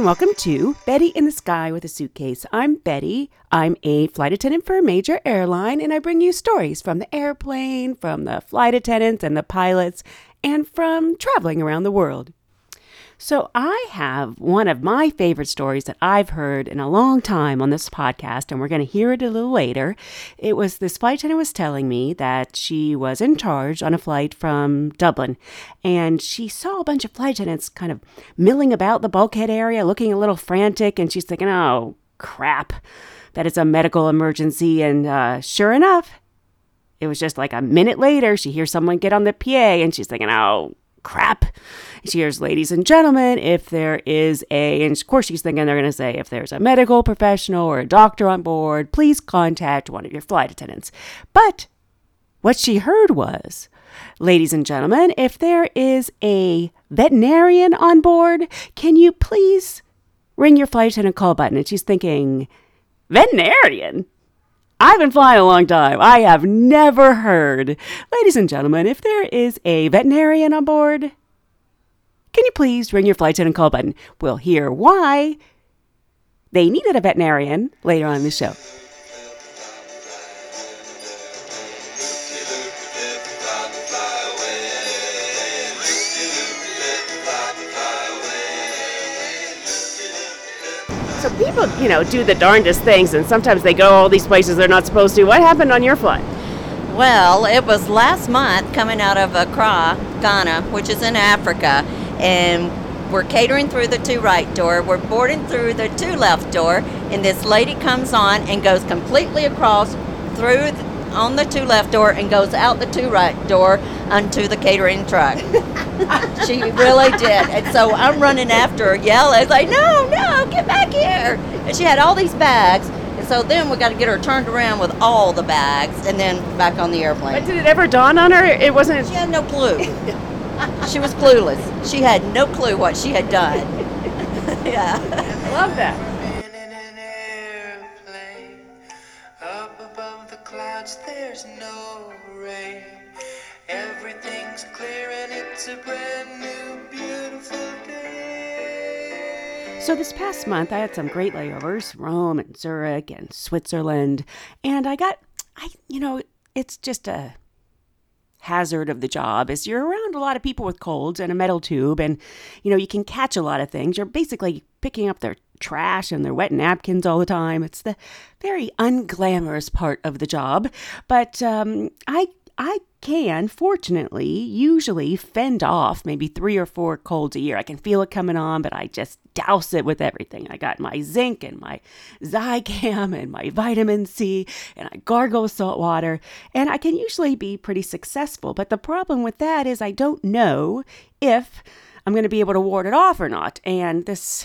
And welcome to Betty in the Sky with a Suitcase. I'm Betty. I'm a flight attendant for a major airline, and I bring you stories from the airplane, from the flight attendants and the pilots, and from traveling around the world. So, I have one of my favorite stories that I've heard in a long time on this podcast, and we're going to hear it a little later. It was this flight attendant was telling me that she was in charge on a flight from Dublin, and she saw a bunch of flight attendants kind of milling about the bulkhead area, looking a little frantic, and she's thinking, oh, crap, that it's a medical emergency. And uh, sure enough, it was just like a minute later, she hears someone get on the PA, and she's thinking, oh, crap. She hears, ladies and gentlemen, if there is a, and of course she's thinking they're going to say, if there's a medical professional or a doctor on board, please contact one of your flight attendants. But what she heard was, ladies and gentlemen, if there is a veterinarian on board, can you please ring your flight attendant call button? And she's thinking, veterinarian? I've been flying a long time. I have never heard. Ladies and gentlemen, if there is a veterinarian on board, can you please ring your flight attendant call button? We'll hear why they needed a veterinarian later on in the show. People, you know, do the darndest things, and sometimes they go all these places they're not supposed to. What happened on your flight? Well, it was last month coming out of Accra, Ghana, which is in Africa, and we're catering through the two right door. We're boarding through the two left door, and this lady comes on and goes completely across through th- on the two left door and goes out the two right door onto the catering truck. she really did. And so I'm running after her, yelling, like, no, no, get back here. And she had all these bags. And so then we got to get her turned around with all the bags and then back on the airplane. But did it ever dawn on her? It wasn't. She had no clue. she was clueless. She had no clue what she had done. yeah. I love that. So this past month, I had some great layovers, Rome and Zurich and Switzerland, and I got, I, you know, it's just a hazard of the job is you're around a lot of people with colds and a metal tube and you know you can catch a lot of things. You're basically picking up their trash and their wet napkins all the time. It's the very unglamorous part of the job. But um, i i can fortunately usually fend off maybe three or four colds a year. I can feel it coming on but i just douse it with everything. I got my zinc and my Zicam and my vitamin c and i gargle salt water and i can usually be pretty successful. But the problem with that is i don't know if i'm going to be able to ward it off or not. And this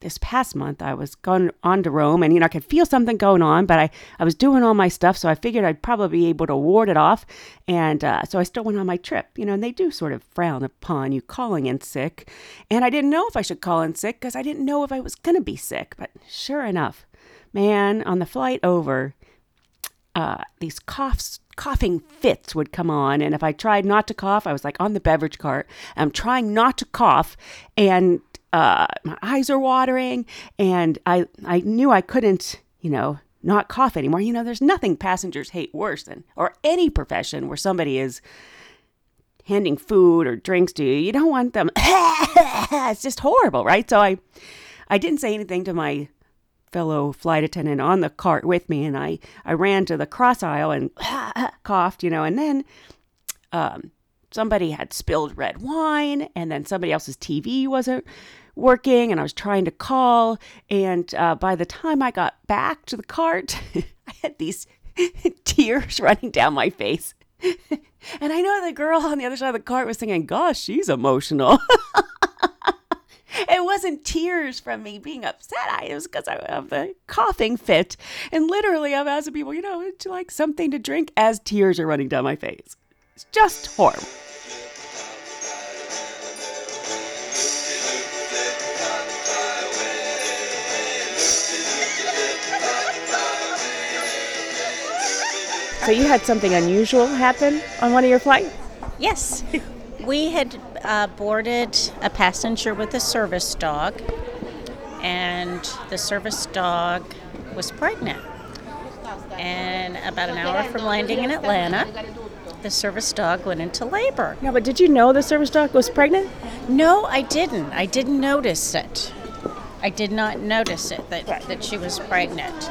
this past month I was going on to Rome and you know I could feel something going on, but I, I was doing all my stuff, so I figured I'd probably be able to ward it off. And uh, so I still went on my trip, you know, and they do sort of frown upon you calling in sick. And I didn't know if I should call in sick because I didn't know if I was to be sick. But sure enough, man, on the flight over, uh, these coughs coughing fits would come on and if i tried not to cough i was like on the beverage cart i'm trying not to cough and uh, my eyes are watering and i i knew i couldn't you know not cough anymore. You know there's nothing passengers hate worse than or any profession where somebody is handing food or drinks to you. You don't want them it's just horrible right? So i i didn't say anything to my fellow flight attendant on the cart with me, and I, I ran to the cross aisle and coughed, you know, and then um, somebody had spilled red wine, and then somebody else's TV wasn't working, and I was trying to call, and uh, by the time I got back to the cart, I had these tears running down my face. and I know the girl on the other side of the cart was thinking, gosh, she's emotional. it wasn't tears from me being upset. I, it was because I have the coughing fit. And literally, I'm asking people, you know, would you like something to drink as tears are running down my face? It's just horrible. So you had something unusual happen on one of your flights? Yes. We had uh, boarded a passenger with a service dog, and the service dog was pregnant. And about an hour from landing in Atlanta, the service dog went into labor. Yeah, but did you know the service dog was pregnant? No, I didn't. I didn't notice it. I did not notice it that, that she was pregnant.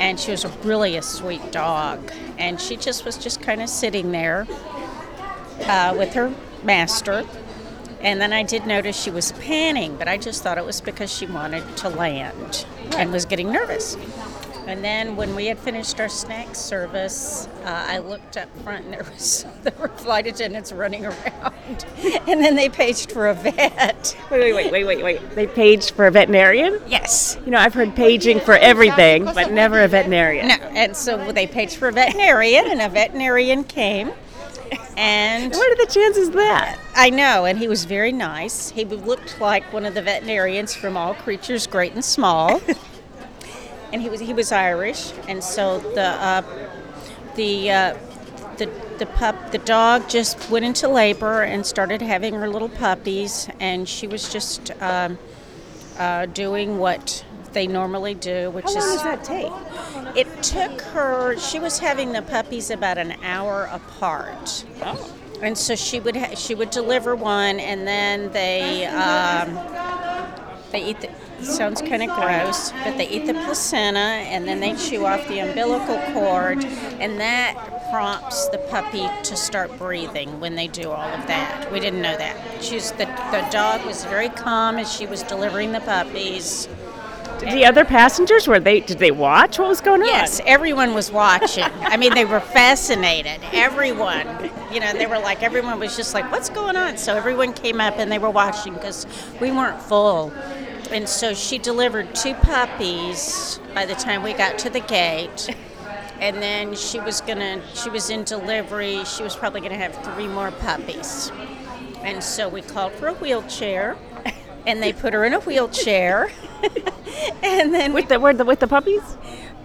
And she was really a sweet dog. And she just was just kind of sitting there uh, with her master. And then I did notice she was panning, but I just thought it was because she wanted to land and was getting nervous. And then when we had finished our snack service, uh, I looked up front and there was there were flight attendants running around. And then they paged for a vet. Wait, wait, wait, wait, wait, wait. They paged for a veterinarian? Yes. You know, I've heard paging for everything, but never a veterinarian. No, and so they paged for a veterinarian, and a veterinarian came. And What are the chances of that? I know, and he was very nice. He looked like one of the veterinarians from All Creatures Great and Small. and he was he was Irish, and so the uh, the uh, the the pup the dog just went into labor and started having her little puppies, and she was just um, uh, doing what they normally do, which How long is does that take? it took her. She was having the puppies about an hour apart. And so she would ha- she would deliver one, and then they um, they eat the. Sounds kind of gross, but they eat the placenta, and then they chew off the umbilical cord, and that prompts the puppy to start breathing when they do all of that. We didn't know that. She's the the dog was very calm as she was delivering the puppies. Did the other passengers were they? Did they watch what was going on? Yes, everyone was watching. I mean, they were fascinated. Everyone, you know, they were like, everyone was just like, what's going on? So everyone came up and they were watching because we weren't full. And so she delivered two puppies by the time we got to the gate. And then she was gonna, she was in delivery. She was probably gonna have three more puppies. And so we called for a wheelchair, and they put her in a wheelchair. and then With the the with the puppies?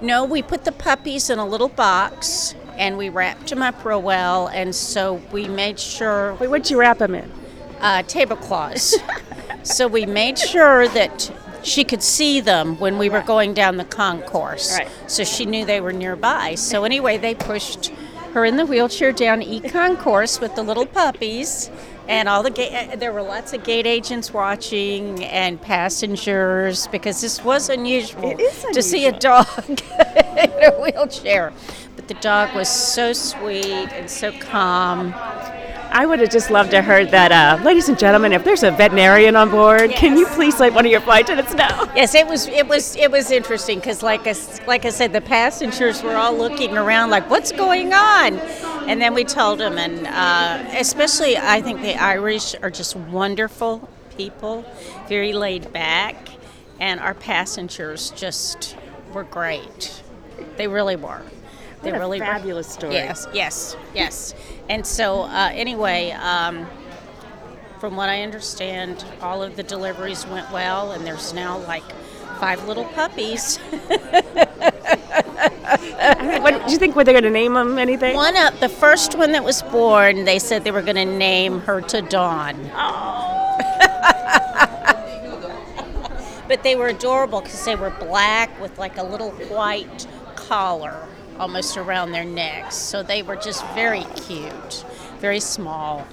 no, we put the puppies in a little box and we wrapped them up real well, and so we made sure Wait, what'd you wrap them in? uh, tablecloths. so we made sure that she could see them when we were going down the concourse, Right. so she knew they were nearby. So anyway, they pushed her in the wheelchair down E concourse with the little puppies. And all the gate, eh, there were lots of gate agents watching and passengers because this was unusual is to see a dog in a wheelchair. But the dog was so sweet and so calm. I would have just loved to heard that, uh, ladies and gentlemen, if there's a veterinarian on board, can you please let one of your flight attendants know? Yes, it was it was it was interesting because like I, like I said, the passengers were all looking around like, "What's going on?" And then we told them, and uh, especially I think the Irish are just wonderful people, very laid back, and our passengers just were great. They really were. They What a really fabulous story. Yes, yes, yes. And so uh, anyway. Um, from what I understand, all of the deliveries went well, and there's now like five little puppies. What do you think? Were they going to name them anything? One up, the first one that was born, they said they were going to name her to Dawn. but they were adorable because they were black with like a little white collar almost around their necks. So they were just very cute, very small.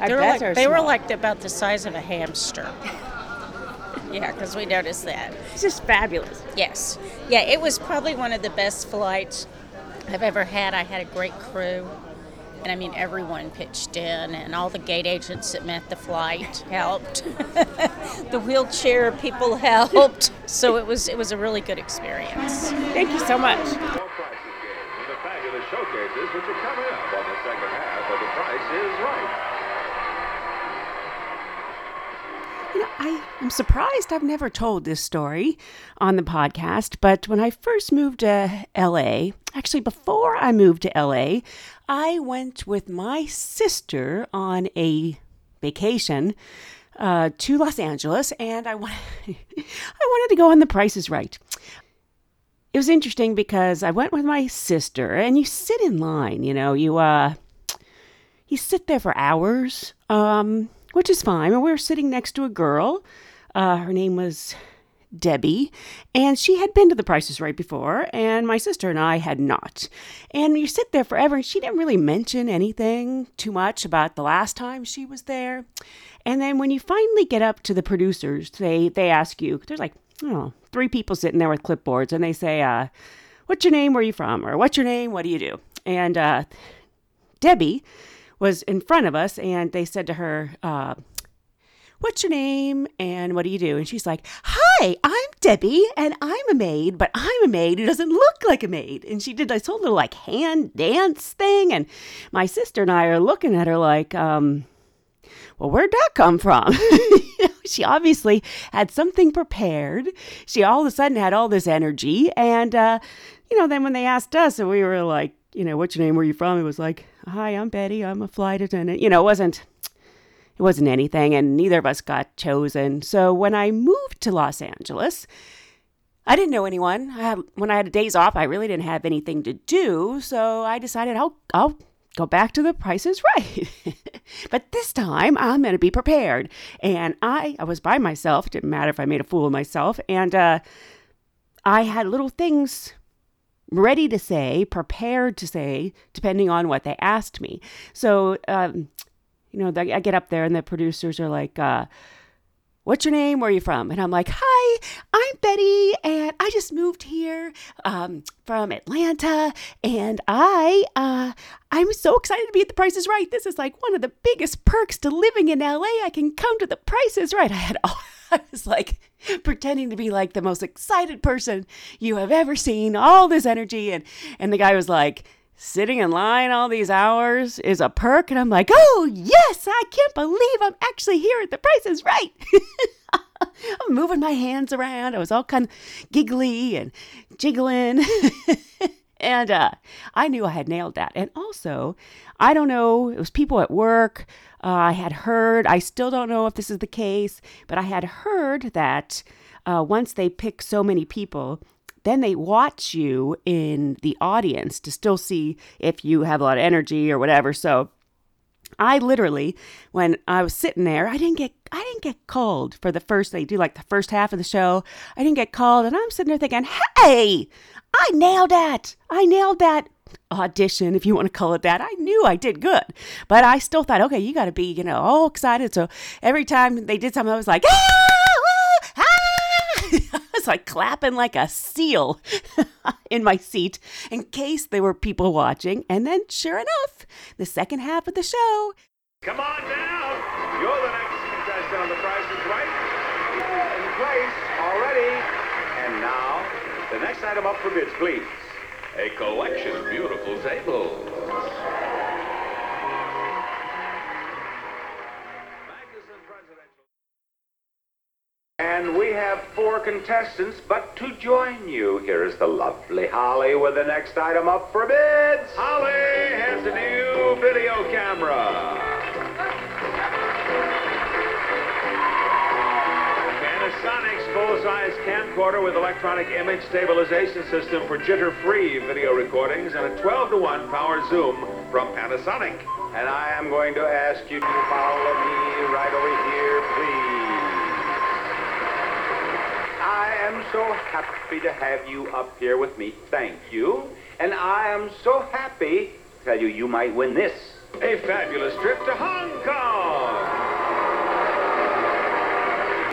I they were bet like, they were like about the size of a hamster. yeah, because we noticed that. It's just fabulous. Yes. Yeah, it was probably one of the best flights I've ever had. I had a great crew. And I mean, everyone pitched in, and all the gate agents that met the flight helped. the wheelchair people helped, so it was it was a really good experience. Thank you so much. More prices game and the fabulous which are coming up on the second half of The Price is Right. You know, I am surprised I've never told this story on the podcast, but when I first moved to LA, actually before I moved to LA, I went with my sister on a vacation uh, to Los Angeles, and I, wa- I wanted to go on The Price is Right. It was interesting because I went with my sister, and you sit in line, you know, you uh, you sit there for hours, um, which is fine. And we were sitting next to a girl. Uh, her name was Debbie, and she had been to the Prices Right before, and my sister and I had not. And you sit there forever, and she didn't really mention anything too much about the last time she was there. And then when you finally get up to the producers, they they ask you. There's like oh, three people sitting there with clipboards, and they say, uh, "What's your name? Where are you from? Or what's your name? What do you do?" And uh, Debbie was in front of us, and they said to her, uh, What's your name and what do you do? And she's like, Hi, I'm Debbie and I'm a maid, but I'm a maid who doesn't look like a maid. And she did this whole little like hand dance thing. And my sister and I are looking at her like, um, well, where'd that come from? she obviously had something prepared. She all of a sudden had all this energy. And, uh, you know, then when they asked us, and we were like, you know, what's your name? Where are you from? It was like, hi, I'm Betty. I'm a flight attendant. You know, it wasn't it wasn't anything, and neither of us got chosen. So when I moved to Los Angeles, I didn't know anyone. I had, when I had days off, I really didn't have anything to do, so I decided I'll I'll go back to the Price is Right. but this time I'm going to be prepared. And I I was by myself. Didn't matter if I made a fool of myself, and uh, I had little things ready to say, prepared to say, depending on what they asked me. So. Um, you know, I get up there and the producers are like, uh, what's your name? Where are you from? And I'm like, hi, I'm Betty, and I just moved here um, from Atlanta, and I, uh, I'm so excited to be at The Price is Right. This is like one of the biggest perks to living in LA. I can come to The Price is Right. I had, all, I was like pretending to be like the most excited person you have ever seen, all this energy, and and the guy was like sitting in line all these hours is a perk. And I'm like, oh, yes, I can't believe I'm actually here at the Price is Right. I'm moving my hands around. I was all kind of giggly and jiggling. and uh, I knew I had nailed that. And also, I don't know, it was people at work. Uh, I had heard, I still don't know if this is the case, but I had heard that uh, once they pick so many people, then they watch you in the audience to still see if you have a lot of energy or whatever. So I literally, when I was sitting there, I didn't get I didn't get called for the first they do like the first half of the show. I didn't get called and I'm sitting there thinking, hey, I nailed that. I nailed that audition, if you want to call it that. I knew I did good. But I still thought, okay, you gotta be, you know, all excited. So every time they did something, I was like, ah! Like clapping like a seal in my seat in case there were people watching. And then, sure enough, the second half of the show. Come on down. You're the next contestant on The Price is Right. In place already. And now, the next item up for bids, please. A collection of beautiful tables. And we have four contestants, but to join you, here is the lovely Holly with the next item up for bids. Holly has a new video camera. Panasonic's full-size camcorder with electronic image stabilization system for jitter-free video recordings and a 12 to 1 power zoom from Panasonic. And I am going to ask you to follow me right over here, please. I am so happy to have you up here with me. Thank you. And I am so happy to tell you you might win this. A fabulous trip to Hong Kong.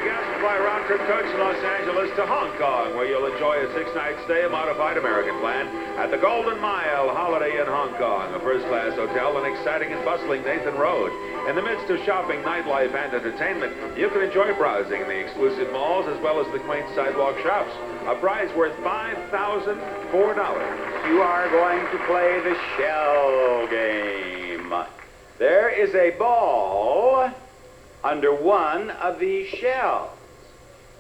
Will fly round trip coach Los Angeles to Hong Kong, where you'll enjoy a six-night stay, a modified American plan, at the Golden Mile Holiday Inn Hong Kong, a first-class hotel on exciting and bustling Nathan Road. In the midst of shopping, nightlife, and entertainment, you can enjoy browsing in the exclusive malls as well as the quaint sidewalk shops. A prize worth $5,004. You are going to play the shell game. There is a ball under one of these shells.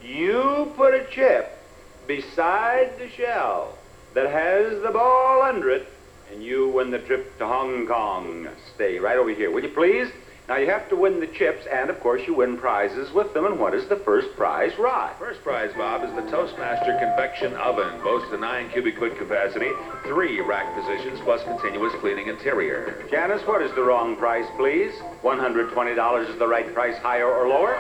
You put a chip beside the shell that has the ball under it, and you win the trip to Hong Kong. Stay right over here, will you please? Now you have to win the chips, and of course you win prizes with them. And what is the first prize, Rod? First prize, Bob, is the Toastmaster convection oven. Boasts a nine cubic foot capacity, three rack positions, plus continuous cleaning interior. Janice, what is the wrong price, please? $120 is the right price, higher or lower?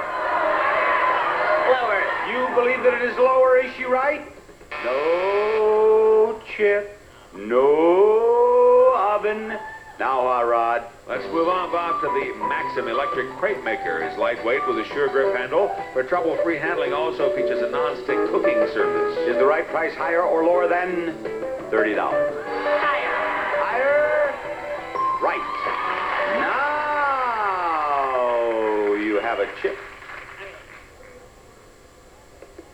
Lower. You believe that it is lower, is she right? No chip, no oven. Now, uh, Rod. Let's move on, Bob, to the Maxim Electric Crepe Maker. It's lightweight with a sure grip handle. For trouble-free handling, also features a non-stick cooking surface. Is the right price higher or lower than $30? Higher. Higher? Right. Now you have a chip.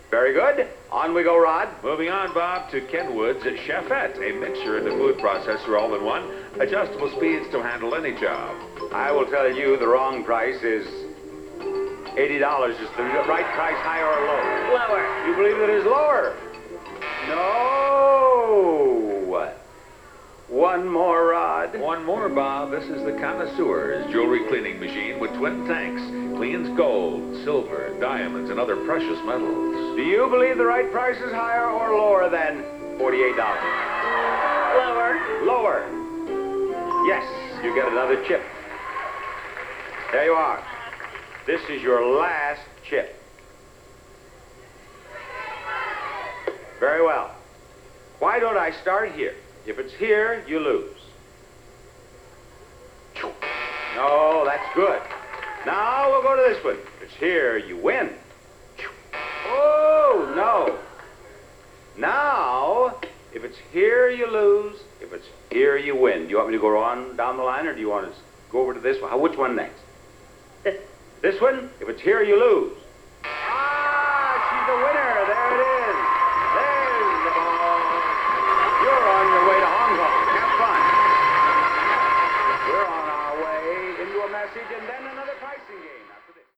Very good. On we go, Rod. Moving on, Bob, to Kenwood's Chefette, a mixer and a food processor all-in-one. Adjustable speeds to handle any job. I will tell you the wrong price is $80. Is the right price higher or lower? Lower. You believe it is lower? No. One more, Rod. One more, Bob. This is the Connoisseur's jewelry cleaning machine with twin tanks. Cleans gold, silver, diamonds, and other precious metals. Do you believe the right price is higher or lower than $48? Lower. Lower. Yes, you get another chip. There you are. This is your last chip. Very well. Why don't I start here? If it's here, you lose. No, that's good. Now we'll go to this one. If it's here, you win. Oh, no. Now, if it's here, you lose. If it's here, you win. Do you want me to go on down the line, or do you want to go over to this one? Which one next? This. This one? If it's here, you lose. Ah, she's the winner. There it is. There's the ball. You're on your way to Hong Kong. Have fun. We're on our way into a message and then another pricing game after this.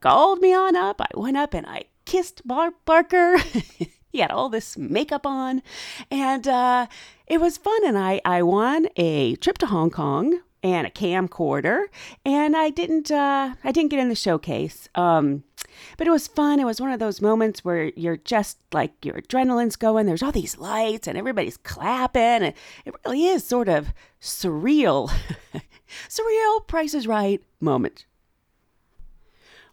Called me on up. I went up and I kissed Bob Barker. he had all this makeup on, and uh, it was fun. And I, I won a trip to Hong Kong and a camcorder, and I didn't uh, I didn't get in the showcase. Um, but it was fun. It was one of those moments where you're just like your adrenaline's going. There's all these lights and everybody's clapping. And it really is sort of surreal, surreal. Price is Right moment.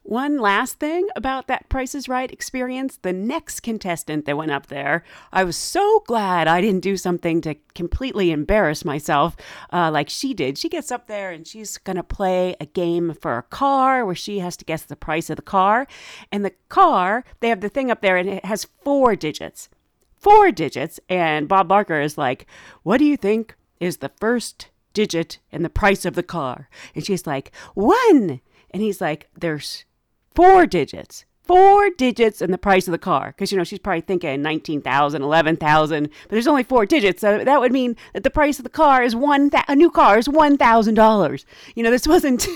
One last thing about that Price is Right experience the next contestant that went up there, I was so glad I didn't do something to completely embarrass myself uh, like she did. She gets up there and she's going to play a game for a car where she has to guess the price of the car. And the car, they have the thing up there and it has four digits. Four digits. And Bob Barker is like, What do you think is the first digit in the price of the car? And she's like, One. And he's like, There's four digits. Four digits in the price of the car. Because you know she's probably thinking 19000 11000 but there's only four digits so that would mean that the price of the car is one th- a new car is $1000 you know this wasn't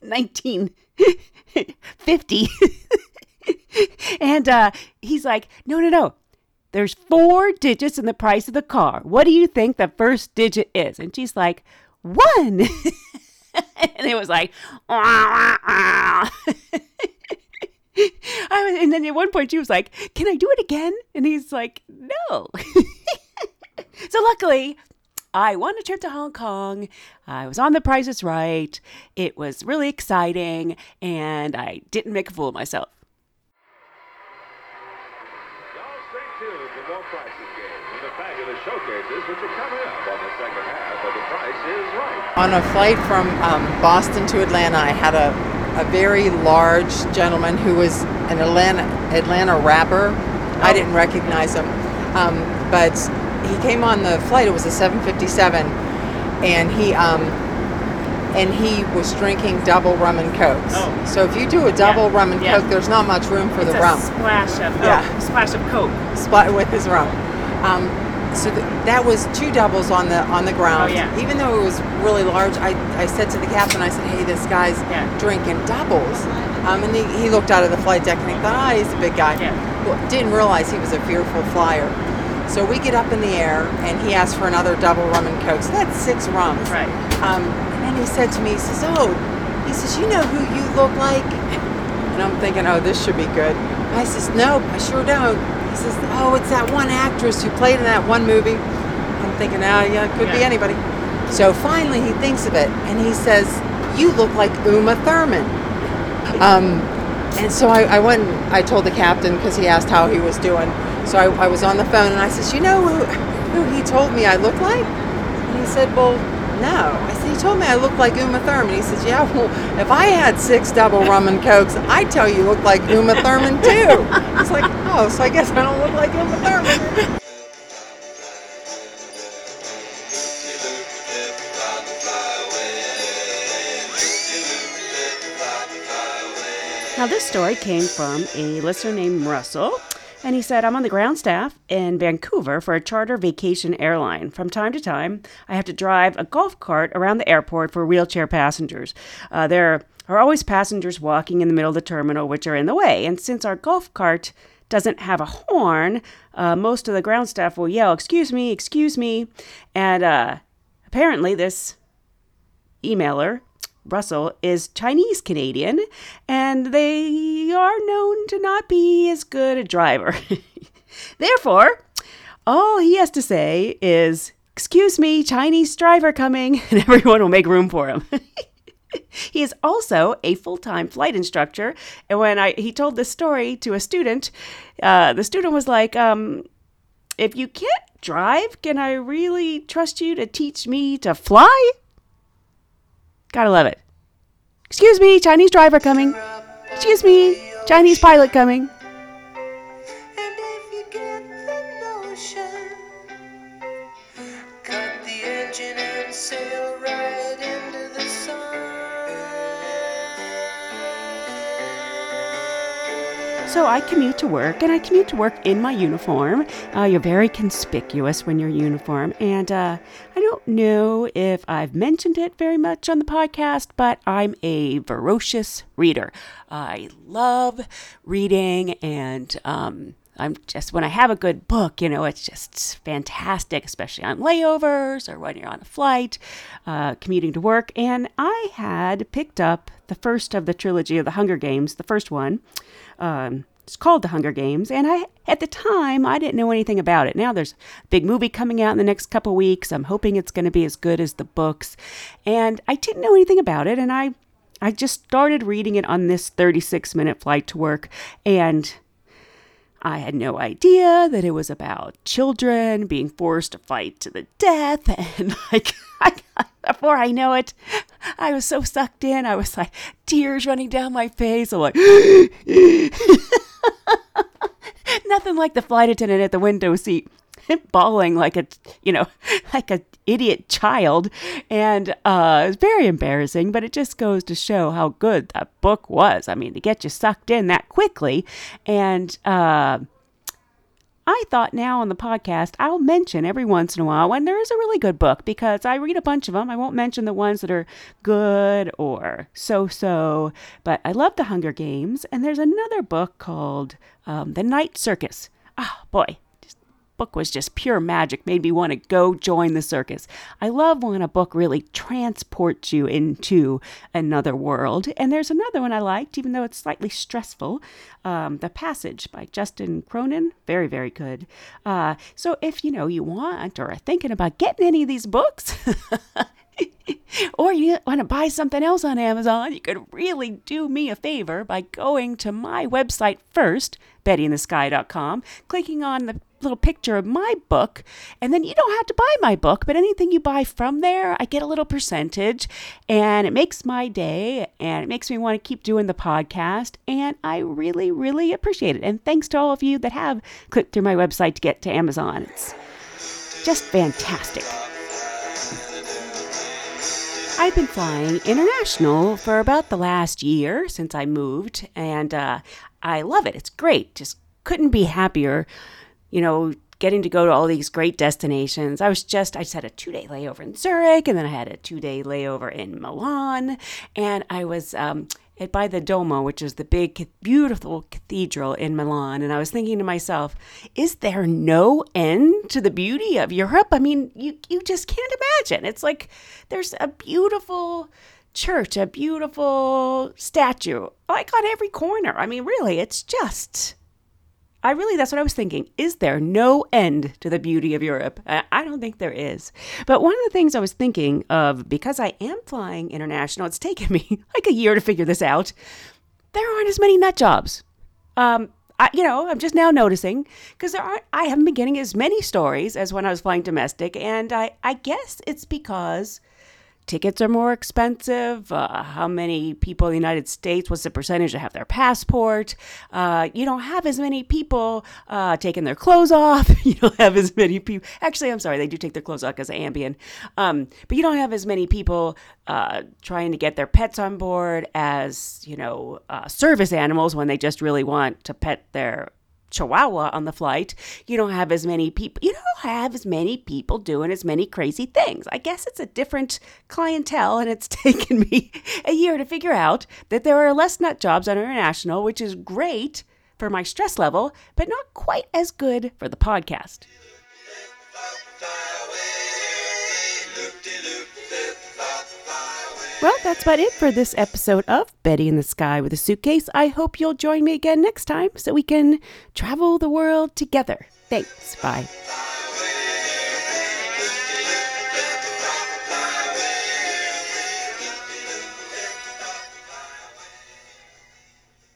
1950 and uh, he's like no no no. There's four digits in the price of the car. What do you think the first digit is? And she's like one and it was like, wah, wah, wah. I was, and then at one point she was like, "Can I do it again?" And he's like, "No." so luckily, I won a trip to Hong Kong. I was on The Price is Right. It was really exciting, and I didn't make a fool of myself. Y'all stay tuned for more Prices games and the fabulous showcases which are coming up on the second half of The Price is Right. On a flight from um, Boston to Atlanta, I had a, a very large gentleman who was an Atlanta Atlanta rapper. I didn't recognize him, um, but he came on the flight. It was a 757, and he um, and he was drinking double rum and cokes. Oh. So if you do a double rum and yeah. coke, there's not much room for the rum. splash of Yeah. splash of Coke. spot with his rum. Um, so th- that was two doubles on the on the ground. Oh, yeah. Even though it was really large, I, I said to the captain, I said, "Hey, this guy's Yeah. drinking doubles." Um, and he, he looked out of the flight deck and he thought, "Ah, he's a big guy." Yeah. Well, didn't realize he was a fearful flyer. So we get up in the air and he asked for another double rum and coke. So that's six rums. Right. Um, and then he said to me, he says, "Oh, he says, you know who you look like?" And I'm thinking, "Oh, this should be good." I says, "Nope, I sure don't." He says, "Oh, it's that one actress who played in that one movie." I'm thinking, "Ah, yeah, it could be anybody." So finally, he thinks of it and he says, "You look like Uma Thurman." Um, And so I, I went. and I told the captain because he asked how he was doing. So I, I was on the phone and I said, "You know who, who he told me I look like?" And he said, "Well, no." I said, "He told me I looked like Uma Thurman." He says, "Yeah. Well, if I had six double rum and cokes, I'd tell you look like Uma Thurman too." It's like, oh, so I guess I don't look like Uma Thurman. Now, this story came from a listener named Russell, and he said, I'm on the ground staff in Vancouver for a charter vacation airline. From time to time, I have to drive a golf cart around the airport for wheelchair passengers. Uh, there are always passengers walking in the middle of the terminal, which are in the way, and since our golf cart doesn't have a horn, uh, most of the ground staff will yell, Excuse me, excuse me. And uh, apparently, this emailer Russell is Chinese Canadian, and they are known to not be as good a driver. Therefore, all he has to say is, Excuse me, Chinese driver coming, and everyone will make room for him. he is also a full-time flight instructor, and when I he told this story to a student, uh, the student was like, um, "If you can't drive, can I really trust you to teach me to fly?" Gotta love it. Excuse me, Chinese driver coming. Excuse me, Chinese pilot coming. So I commute to work, and I commute to work in my uniform. Uh, you're very conspicuous when you're uniform, and uh, I don't know if I've mentioned it very much on the podcast, but I'm a ferocious reader. I love reading, and um, I'm just when I have a good book, you know, it's just fantastic, especially on layovers or when you're on a flight, uh, commuting to work. And I had picked up the first of the trilogy of the Hunger Games, the first one. Um, it's called The Hunger Games, and I at the time I didn't know anything about it. Now there's a big movie coming out in the next couple weeks. I'm hoping it's going to be as good as the books, and I didn't know anything about it, and I I just started reading it on this 36 minute flight to work, and I had no idea that it was about children being forced to fight to the death. And like, I, before I know it, I was so sucked in. I was like, tears running down my face. I'm like, nothing like the flight attendant at the window seat bawling like a you know like a idiot child and uh it was very embarrassing but it just goes to show how good that book was i mean to get you sucked in that quickly and uh I thought now on the podcast I'll mention every once in a while when there is a really good book because I read a bunch of them. I won't mention the ones that are good or so so, but I love The Hunger Games. And there's another book called um, The Night Circus. Ah, boy, book was just pure magic, made me want to go join the circus. I love when a book really transports you into another world. And there's another one I liked, even though it's slightly stressful um, The Passage by Justin Cronin. Very, very good. Uh, so if you know you want or are thinking about getting any of these books, or you want to buy something else on Amazon, you could really do me a favor by going to my website first, bettyinthesky.com, clicking on the little picture of my book, and then you don't have to buy my book, but anything you buy from there, I get a little percentage, and it makes my day, and it makes me want to keep doing the podcast, and I really, really appreciate it. And thanks to all of you that have clicked through my website to get to Amazon. It's just fantastic. I've been flying international for about the last year since I moved, and uh, I love it. It's great. Just couldn't be happier. You know, getting to go to all these great destinations. I was just, I just had a two day layover in Zurich, and then I had a two day layover in Milan, and I was um, at by the Duomo, which is the big, beautiful cathedral in Milan. And I was thinking to myself, is there no end to the beauty of Europe? I mean, you you just can't imagine. It's like there's a beautiful church, a beautiful statue, like on every corner. I mean, really, it's just. I really, that's what I was thinking. Is there no end to the beauty of Europe? I don't think there is. But one of the things I was thinking of, because I am flying international, it's taken me like a year to figure this out. there aren't as many nut jobs. Um, I, you know, I'm just now noticing because there aren't. I haven't been getting as many stories as when I was flying domestic, and I, I guess it's because tickets are more expensive. Uh, how many people in the United States? What's the percentage that have their passport? Uh, you don't have as many people uh, taking their clothes off. you don't have as many people. Actually, I'm sorry, they do take their clothes off because of Ambien. Um, but you don't have as many people uh, trying to get their pets on board as you know uh, service animals when they just really want to pet their chihuahua on the flight, you don't have as many people, you don't have as many people doing as many crazy things. I guess it's a different clientele, and it's taken me a year to figure out that there are less nut jobs on international, which is great for my stress level, but not quite as good for the podcast. Well, that's about it for this episode of Betty in the Sky with a Suitcase. I hope you'll join me again next time so we can travel the world together. Thanks. Bye.